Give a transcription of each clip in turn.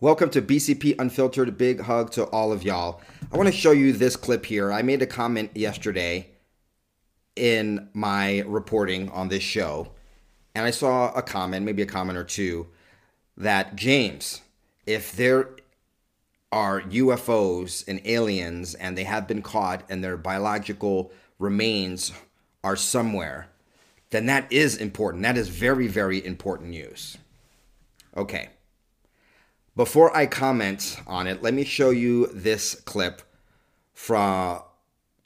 Welcome to BCP Unfiltered. Big hug to all of y'all. I want to show you this clip here. I made a comment yesterday in my reporting on this show, and I saw a comment, maybe a comment or two, that James, if there are UFOs and aliens and they have been caught and their biological remains are somewhere, then that is important. That is very, very important news. Okay. Before I comment on it, let me show you this clip from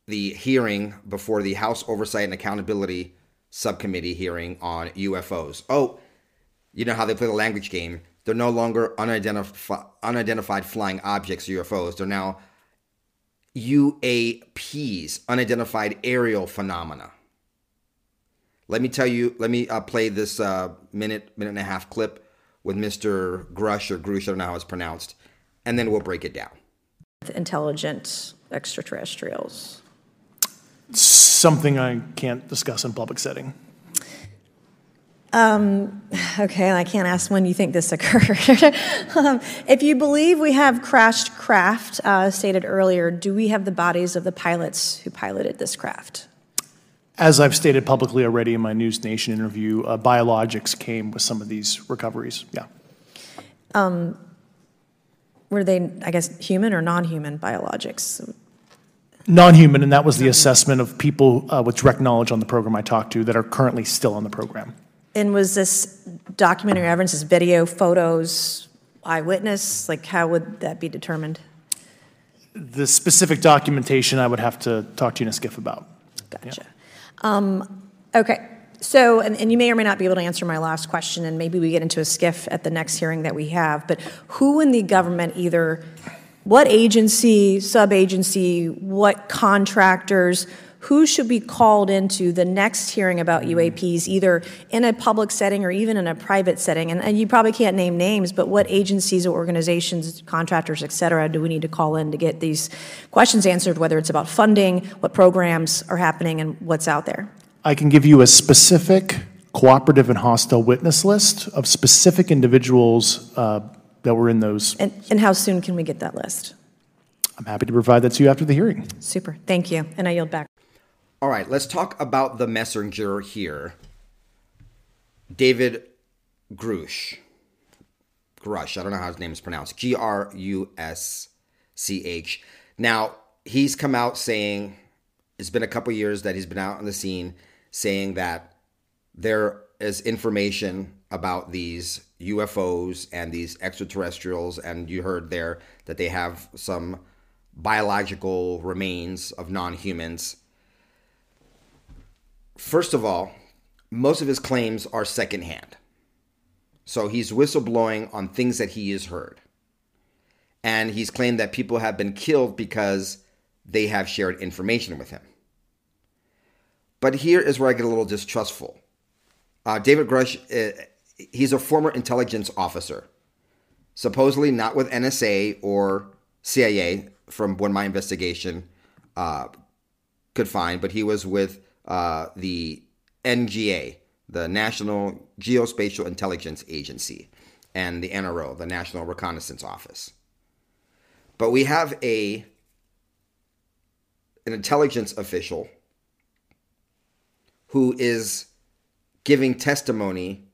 the hearing before the House Oversight and Accountability Subcommittee hearing on UFOs. Oh, you know how they play the language game. They're no longer unidentified, unidentified flying objects, UFOs. They're now UAPs, unidentified aerial phenomena. Let me tell you, let me uh, play this uh, minute, minute and a half clip with Mr. Grusch or Grusch, I don't know how it's pronounced, and then we'll break it down. Intelligent extraterrestrials. Something I can't discuss in public setting. Um, okay, I can't ask when you think this occurred. um, if you believe we have crashed craft, uh, stated earlier, do we have the bodies of the pilots who piloted this craft? As I've stated publicly already in my NewsNation interview, uh, biologics came with some of these recoveries. Yeah. Um, were they, I guess, human or non-human biologics? Non-human, and that was the assessment of people uh, with direct knowledge on the program I talked to that are currently still on the program. And was this documentary evidence, this video, photos, eyewitness? Like, how would that be determined? The specific documentation I would have to talk to you in a SCIF about. Gotcha. Yeah. Um, okay. So, and, and, you may or may not be able to answer my last question, and maybe we get into a SCIF at the next hearing that we have. But who in the government, either what agency, sub agency, what contractors, who should be called into the next hearing about UAPs, either in a public setting or even in a private setting? And, and you probably can't name names, but what agencies or organizations, contractors, et cetera, do we need to call in to get these questions answered, whether it's about funding, what programs are happening, and what's out there? I can give you a specific cooperative and hostile witness list of specific individuals uh, that were in those. And, and how soon can we get that list? I'm happy to provide that to you after the hearing. Super. Thank you. And I yield back. All right, let's talk about the messenger here. David Grusch. Grusch, I don't know how his name is pronounced. G R U S C H. Now, he's come out saying it's been a couple years that he's been out on the scene saying that there is information about these UFOs and these extraterrestrials, and you heard there that they have some biological remains of non humans First of all, most of his claims are secondhand. So he's whistleblowing on things that he has heard. And he's claimed that people have been killed because they have shared information with him. But here is where I get a little distrustful. Uh, David Grusch, uh, he's a former intelligence officer, supposedly not with NSA or CIA, from what my investigation uh, could find, but he was with uh, the NGA, the National Geospatial Intelligence Agency, and the NRO, the National Reconnaissance Office. But we have a an intelligence official who is giving testimony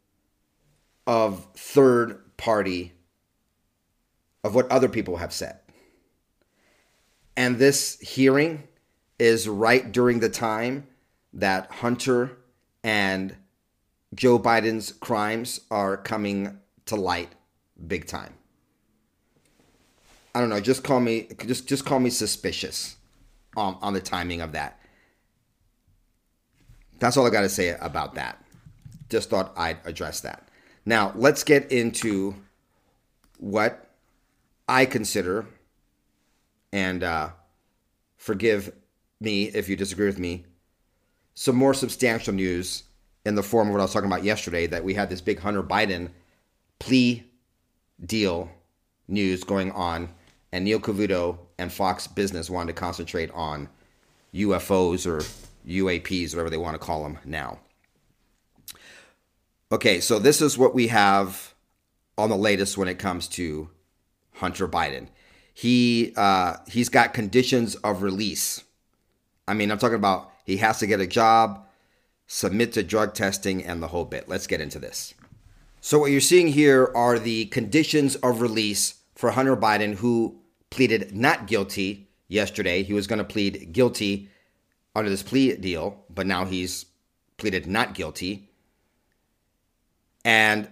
of third party of what other people have said. And this hearing is right during the time that Hunter and Joe Biden's crimes are coming to light big time. I don't know, just call me just just call me suspicious on, on the timing of that. That's all I got to say about that. Just thought I'd address that. Now, let's get into what I consider, and uh, forgive me if you disagree with me, some more substantial news in the form of what I was talking about yesterday that we had this big Hunter Biden plea deal news going on, and Neil Cavuto and Fox Business wanted to concentrate on UFOs or UAPs, whatever they want to call them now. Okay, so this is what we have on the latest when it comes to Hunter Biden. He uh, he's got conditions of release. I mean, I'm talking about he has to get a job, submit to drug testing, and the whole bit. Let's get into this. So what you're seeing here are the conditions of release for Hunter Biden, who pleaded not guilty yesterday. He was going to plead guilty under this plea deal, but now he's pleaded not guilty. And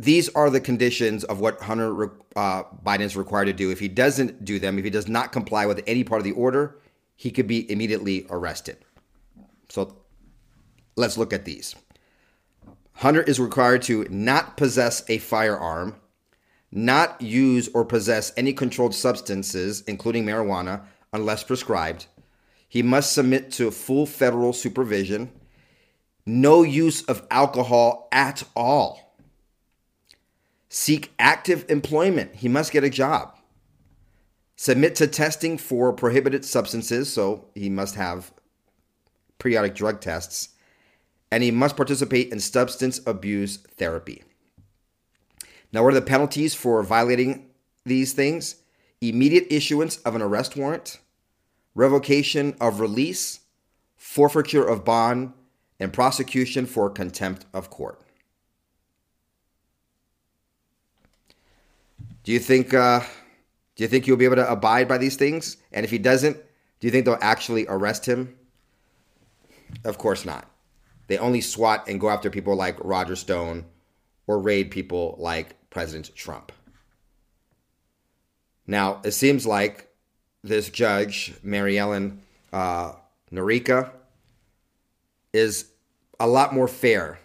these are the conditions of what Hunter uh, Biden is required to do. If he doesn't do them, if he does not comply with any part of the order, he could be immediately arrested. So let's look at these. Hunter is required to not possess a firearm, not use or possess any controlled substances, including marijuana, unless prescribed. He must submit to full federal supervision. No use of alcohol at all. Seek active employment. He must get a job. Submit to testing for prohibited substances, so he must have periodic drug tests. And he must participate in substance abuse therapy. Now, what are the penalties for violating these things? Immediate issuance of an arrest warrant, revocation of release, forfeiture of bond, and prosecution for contempt of court. Do you think uh, do you think he'll be able to abide by these things? And if he doesn't, do you think they'll actually arrest him? Of course not. They only swat and go after people like Roger Stone or raid people like President Trump. Now, it seems like this judge, Mary Ellen uh, Noreika, is a lot more fair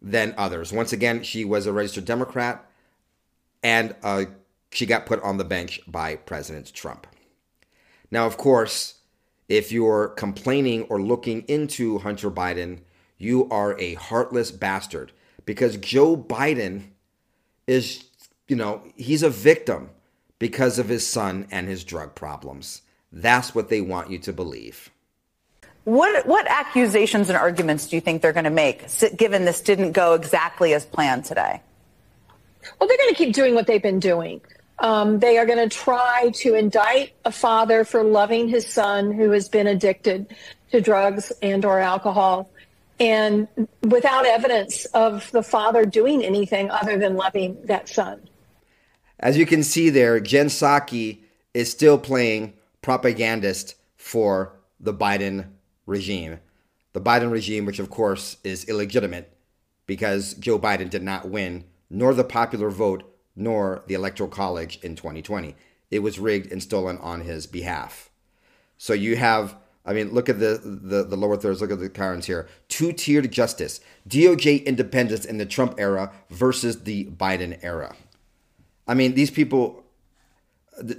than others. Once again, she was a registered Democrat and uh, she got put on the bench by President Trump. Now, of course, if you're complaining or looking into Hunter Biden, you are a heartless bastard because Joe Biden is, you know, he's a victim because of his son and his drug problems. That's what they want you to believe. What what accusations and arguments do you think they're going to make, given this didn't go exactly as planned today? Well, they're going to keep doing what they've been doing. Um, they are going to try to indict a father for loving his son who has been addicted to drugs and or alcohol and without evidence of the father doing anything other than loving that son. As you can see there, Jen Psaki is still playing propagandist for the Biden regime. The Biden regime, which of course is illegitimate because Joe Biden did not win, nor the popular vote, nor the Electoral College in 2020. It was rigged and stolen on his behalf. So you have I mean, look at the, the, the lower thirds, look at the currents here. Two tiered justice, DOJ independence in the Trump era versus the Biden era. I mean, these people,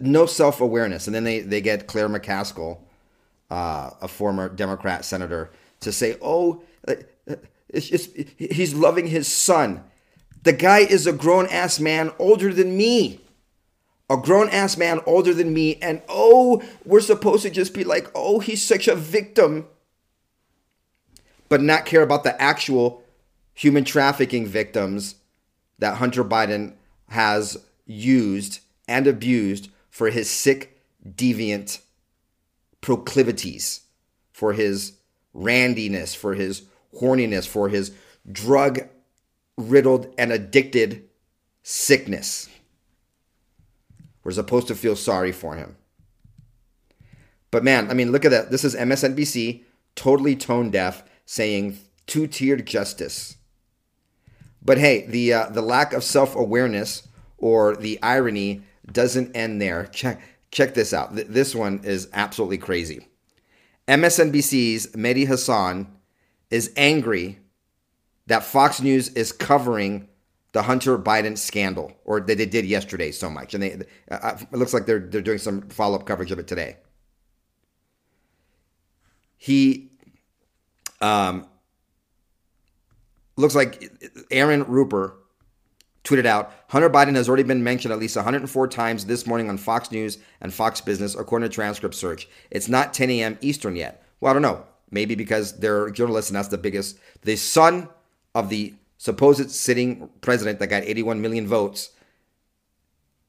no self awareness. And then they, they get Claire McCaskill, uh, a former Democrat senator, to say, oh, it's just, he's loving his son. The guy is a grown ass man older than me. A grown ass man older than me, and oh, we're supposed to just be like, oh, he's such a victim, but not care about the actual human trafficking victims that Hunter Biden has used and abused for his sick, deviant proclivities, for his randiness, for his horniness, for his drug riddled and addicted sickness. We're supposed to feel sorry for him. But man, I mean, look at that. This is MSNBC, totally tone deaf, saying two tiered justice. But hey, the uh, the lack of self awareness or the irony doesn't end there. Check check this out. Th- this one is absolutely crazy. MSNBC's Mehdi Hasan is angry that Fox News is covering the Hunter Biden scandal, or that they did yesterday so much, and they uh, uh, it looks like they're they're doing some follow up coverage of it today. He, um, looks like Aaron Rupar tweeted out Hunter Biden has already been mentioned at least 104 times this morning on Fox News and Fox Business, according to transcript search. It's not 10 a.m. Eastern yet. Well, I don't know. Maybe because they're journalists and that's the biggest. The son of the supposed sitting president that got 81 million votes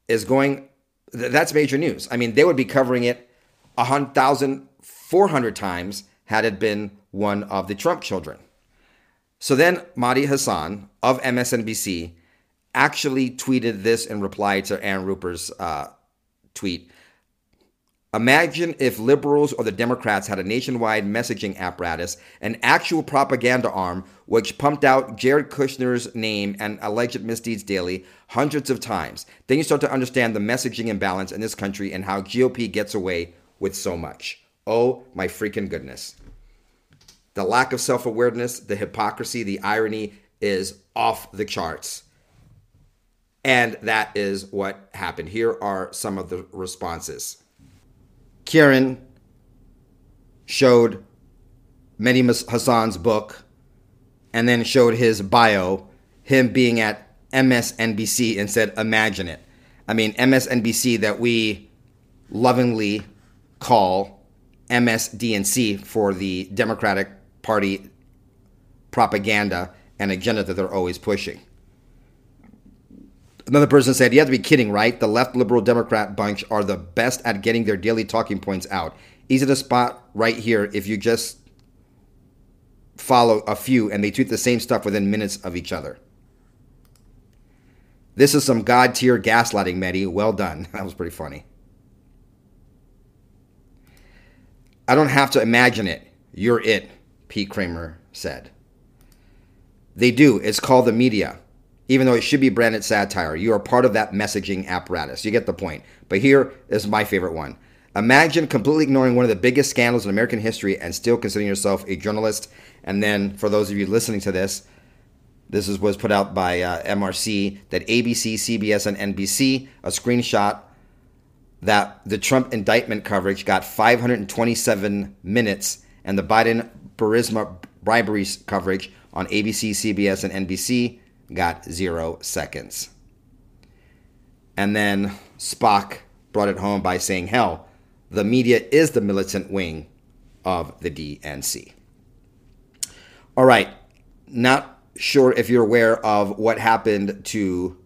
is going. th- That's major news. I mean, they would be covering it a hundred thousand four hundred times had it been one of the Trump children. So then Mehdi Hasan of MSNBC actually tweeted this in reply to Aaron Rupar's uh, tweet. Imagine if liberals or the Democrats had a nationwide messaging apparatus, an actual propaganda arm, which pumped out Jared Kushner's name and alleged misdeeds daily hundreds of times. Then you start to understand the messaging imbalance in this country and how GOP gets away with so much. Oh my freaking goodness. The lack of self awareness, the hypocrisy, the irony is off the charts. And that is what happened. Here are some of the responses. Kieran showed Mehdi Hasan's book and then showed his bio, him being at MSNBC and said, Imagine it. I mean, MSNBC that we lovingly call MSDNC for the Democratic Party propaganda and agenda that they're always pushing. Another person said, You have to be kidding, right? The left liberal Democrat bunch are the best at getting their daily talking points out. Easy to spot right here if you just follow a few and they tweet the same stuff within minutes of each other. This is some god tier gaslighting, Mehdi. Well done. That was pretty funny. I don't have to imagine it. You're it, Pete Kramer said. They do. It's called the media. Even though it should be branded satire, you are part of that messaging apparatus. You get the point. But here is my favorite one. Imagine completely ignoring one of the biggest scandals in American history and still considering yourself a journalist. And then, for those of you listening to this, this is, was put out by uh, MRC that ABC, CBS, and NBC, a screenshot that the Trump indictment coverage got 527 minutes, and the Biden Burisma bribery coverage on ABC, CBS, and NBC got zero seconds. And then Spock brought it home by saying, hell, the media is the militant wing of the DNC. All right, not sure if you're aware of what happened to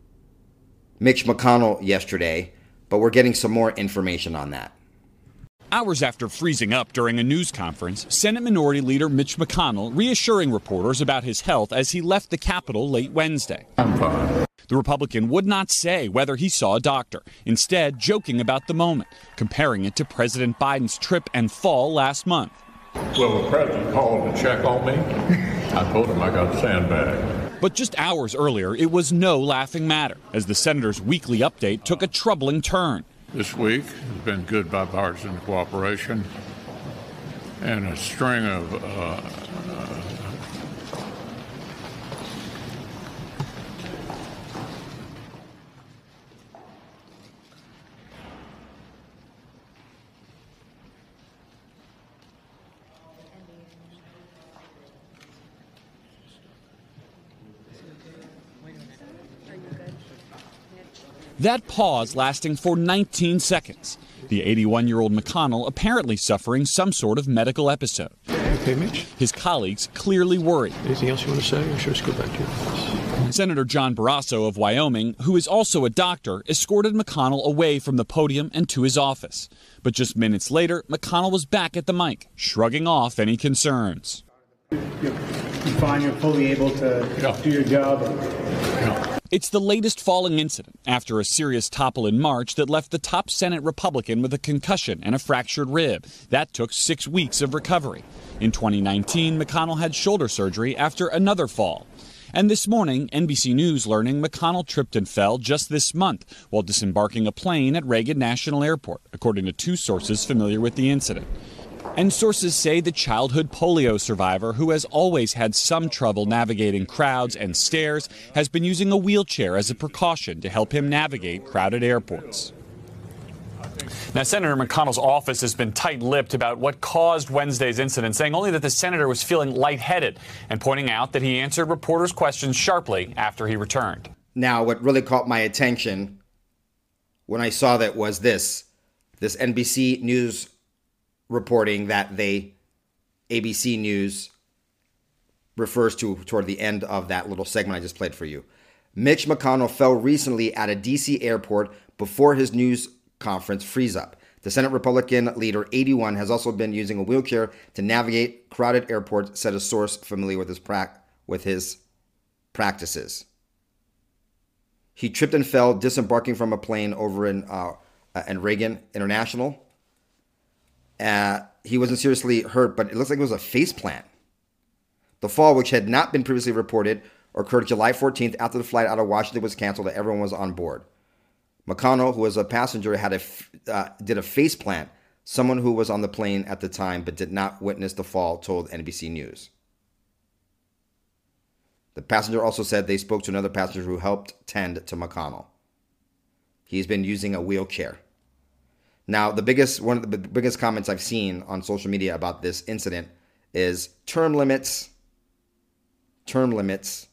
Mitch McConnell yesterday, but we're getting some more information on that. Hours after freezing up during a news conference, Senate Minority Leader Mitch McConnell reassuring reporters about his health as he left the Capitol late Wednesday. I'm fine. The Republican would not say whether he saw a doctor, instead, joking about the moment, comparing it to President Biden's trip and fall last month. Well, the president called to check on me. I told him I got sandbagged. But just hours earlier, it was no laughing matter as the senator's weekly update took a troubling turn. This week has been good bipartisan cooperation and a string of uh, That pause lasting for 19 seconds. The 81 year old McConnell apparently suffering some sort of medical episode. Okay, Mitch. His colleagues clearly worried. Anything else you want to say, or should I just go back to your office? Senator John Barrasso of Wyoming, who is also a doctor, escorted McConnell away from the podium and to his office. But just minutes later, McConnell was back at the mic, shrugging off any concerns. You're find you're fully able to Yeah. do your job? It's the latest falling incident after a serious topple in March that left the top Senate Republican with a concussion and a fractured rib. That took six weeks of recovery. In 2019, McConnell had shoulder surgery after another fall. And this morning, NBC News learning McConnell tripped and fell just this month while disembarking a plane at Reagan National Airport, according to two sources familiar with the incident. And sources say the childhood polio survivor, who has always had some trouble navigating crowds and stairs, has been using a wheelchair as a precaution to help him navigate crowded airports. Now, Senator McConnell's office has been tight lipped about what caused Wednesday's incident, saying only that the senator was feeling lightheaded and pointing out that he answered reporters' questions sharply after he returned. Now, what really caught my attention when I saw that was this this NBC News reporting that they, ABC News, refers to toward the end of that little segment I just played for you. Mitch McConnell fell recently at a D.C. airport before his news conference freeze up. The Senate Republican leader, 81, has also been using a wheelchair to navigate crowded airports, said a source familiar with his, pra- with his practices. He tripped and fell disembarking from a plane over in, uh, in Reagan International. Uh, he wasn't seriously hurt, but it looks like it was a face plant. The fall, which had not been previously reported, occurred July 14th after the flight out of Washington was canceled and everyone was on board. McConnell, who was a passenger, had a uh, did a face plant. Someone who was on the plane at the time but did not witness the fall told NBC News. The passenger also said they spoke to another passenger who helped tend to McConnell. He's been using a wheelchair. Now, the biggest one of the biggest comments I've seen on social media about this incident is term limits, term limits.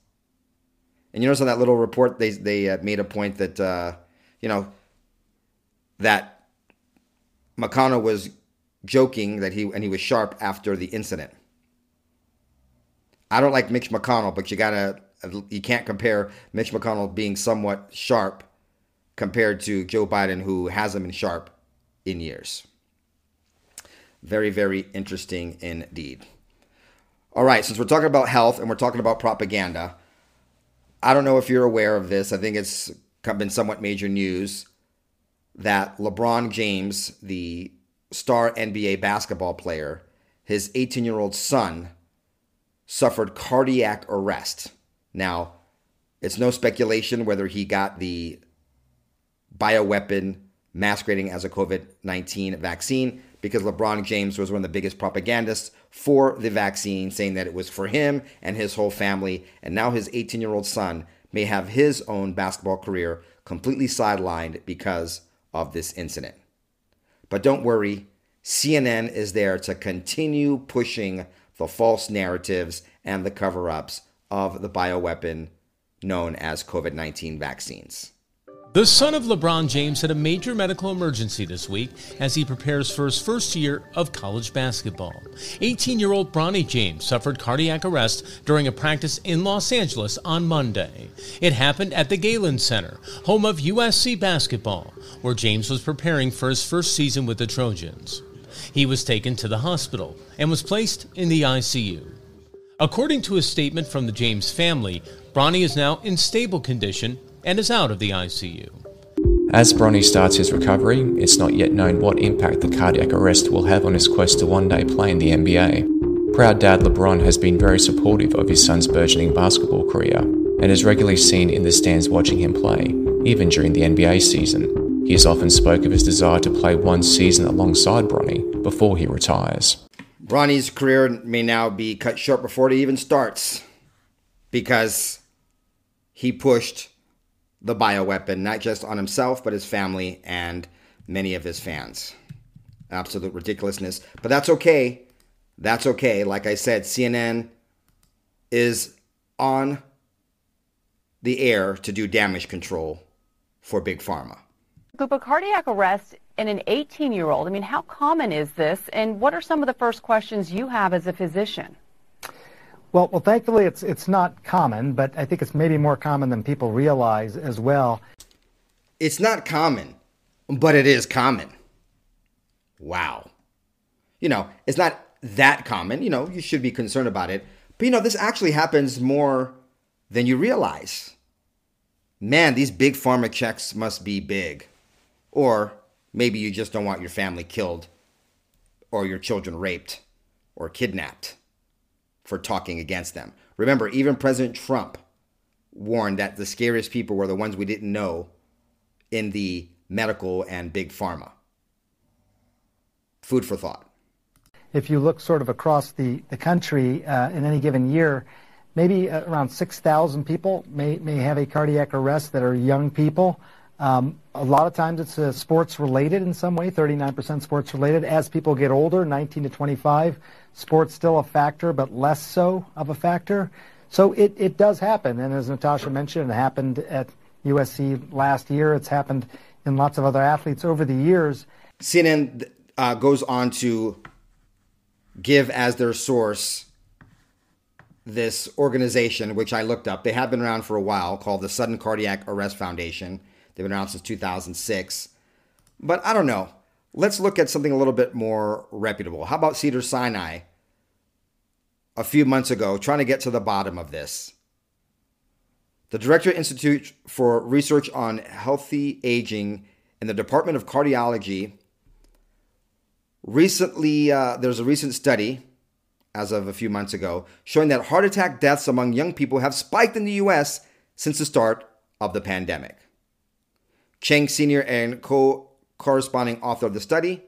And you notice on that little report, they they uh, made a point that uh, you know that McConnell was joking that he and he was sharp after the incident. I don't like Mitch McConnell, but you gotta you can't compare Mitch McConnell being somewhat sharp compared to Joe Biden, who hasn't been sharp in years. Very, very interesting indeed. All right, since we're talking about health and we're talking about propaganda, I don't know if you're aware of this. I think it's been somewhat major news that LeBron James, the star NBA basketball player, his 18 year old son, suffered cardiac arrest. Now, it's no speculation whether he got the bioweapon masquerading as a COVID 19 vaccine because LeBron James was one of the biggest propagandists for the vaccine, saying that it was for him and his whole family. And now his 18 year old son may have his own basketball career completely sidelined because of this incident. But don't worry, CNN is there to continue pushing the false narratives and the cover ups of the bioweapon known as COVID 19 vaccines. The son of LeBron James had a major medical emergency this week as he prepares for his first year of college basketball. 18 year old Bronny James suffered cardiac arrest during a practice in Los Angeles on Monday. It happened at the Galen Center, home of USC basketball, where James was preparing for his first season with the Trojans. He was taken to the hospital and was placed in the ICU. According to a statement from the James family, Bronny is now in stable condition and is out of the ICU. As Bronny starts his recovery, it's not yet known what impact the cardiac arrest will have on his quest to one day play in the NBA. Proud dad LeBron has been very supportive of his son's burgeoning basketball career and is regularly seen in the stands watching him play, even during the NBA season. He has often spoke of his desire to play one season alongside Bronny before he retires. Bronny's career may now be cut short before it even starts because he pushed the bioweapon, not just on himself, but his family and many of his fans. Absolute ridiculousness. But that's okay. That's okay. Like I said, CNN is on the air to do damage control for Big Pharma. Group cardiac arrest in an 18 year old. I mean, how common is this? And what are some of the first questions you have as a physician? Well, well, thankfully it's it's not common, but I think it's maybe more common than people realize as well. It's not common, but it is common. Wow. You know, it's not that common. You know, you should be concerned about it. But you know, this actually happens more than you realize. Man, these big pharma checks must be big. Or maybe you just don't want your family killed or your children raped or kidnapped for talking against them. Remember, even President Trump warned that the scariest people were the ones we didn't know in the medical and big pharma. Food for thought. If you look sort of across the, the country uh, in any given year, maybe uh, around 6,000 people may, may have a cardiac arrest that are young people. Um, a lot of times it's uh, sports related in some way, 39% sports related. As people get older, 19 to 25, sports still a factor, but less so of a factor. So it, it does happen. And as Natasha mentioned, it happened at USC last year. It's happened in lots of other athletes over the years. CNN uh, goes on to give as their source this organization, which I looked up. They have been around for a while, called the Sudden Cardiac Arrest Foundation. They've been around since 2006. But I don't know. Let's look at something a little bit more reputable. How about Cedars-Sinai a few months ago, trying to get to the bottom of this? The Director Institute for Research on Healthy Aging in the Department of Cardiology recently, uh, there's a recent study as of a few months ago showing that heart attack deaths among young people have spiked in the US since the start of the pandemic. Cheng Sr. and co corresponding author of the study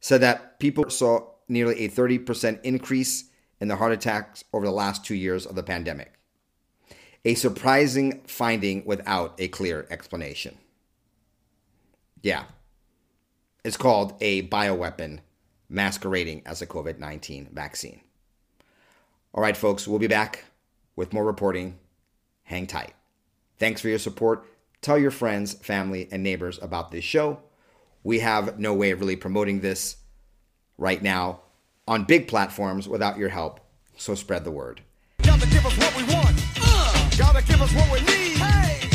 said that people saw nearly a 30% increase in the heart attacks over the last two years of the pandemic. A surprising finding without a clear explanation. Yeah. It's called a bioweapon masquerading as a COVID 19 vaccine. All right, folks, we'll be back with more reporting. Hang tight. Thanks for your support. Tell your friends, family, and neighbors about this show. We have no way of really promoting this right now on big platforms without your help, so spread the word. Gotta give us what we want. Uh. Gotta give us what we need. Hey.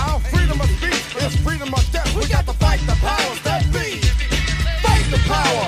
Our freedom of speech is freedom of death. We, we got, got to fight the powers that be. Fight the power.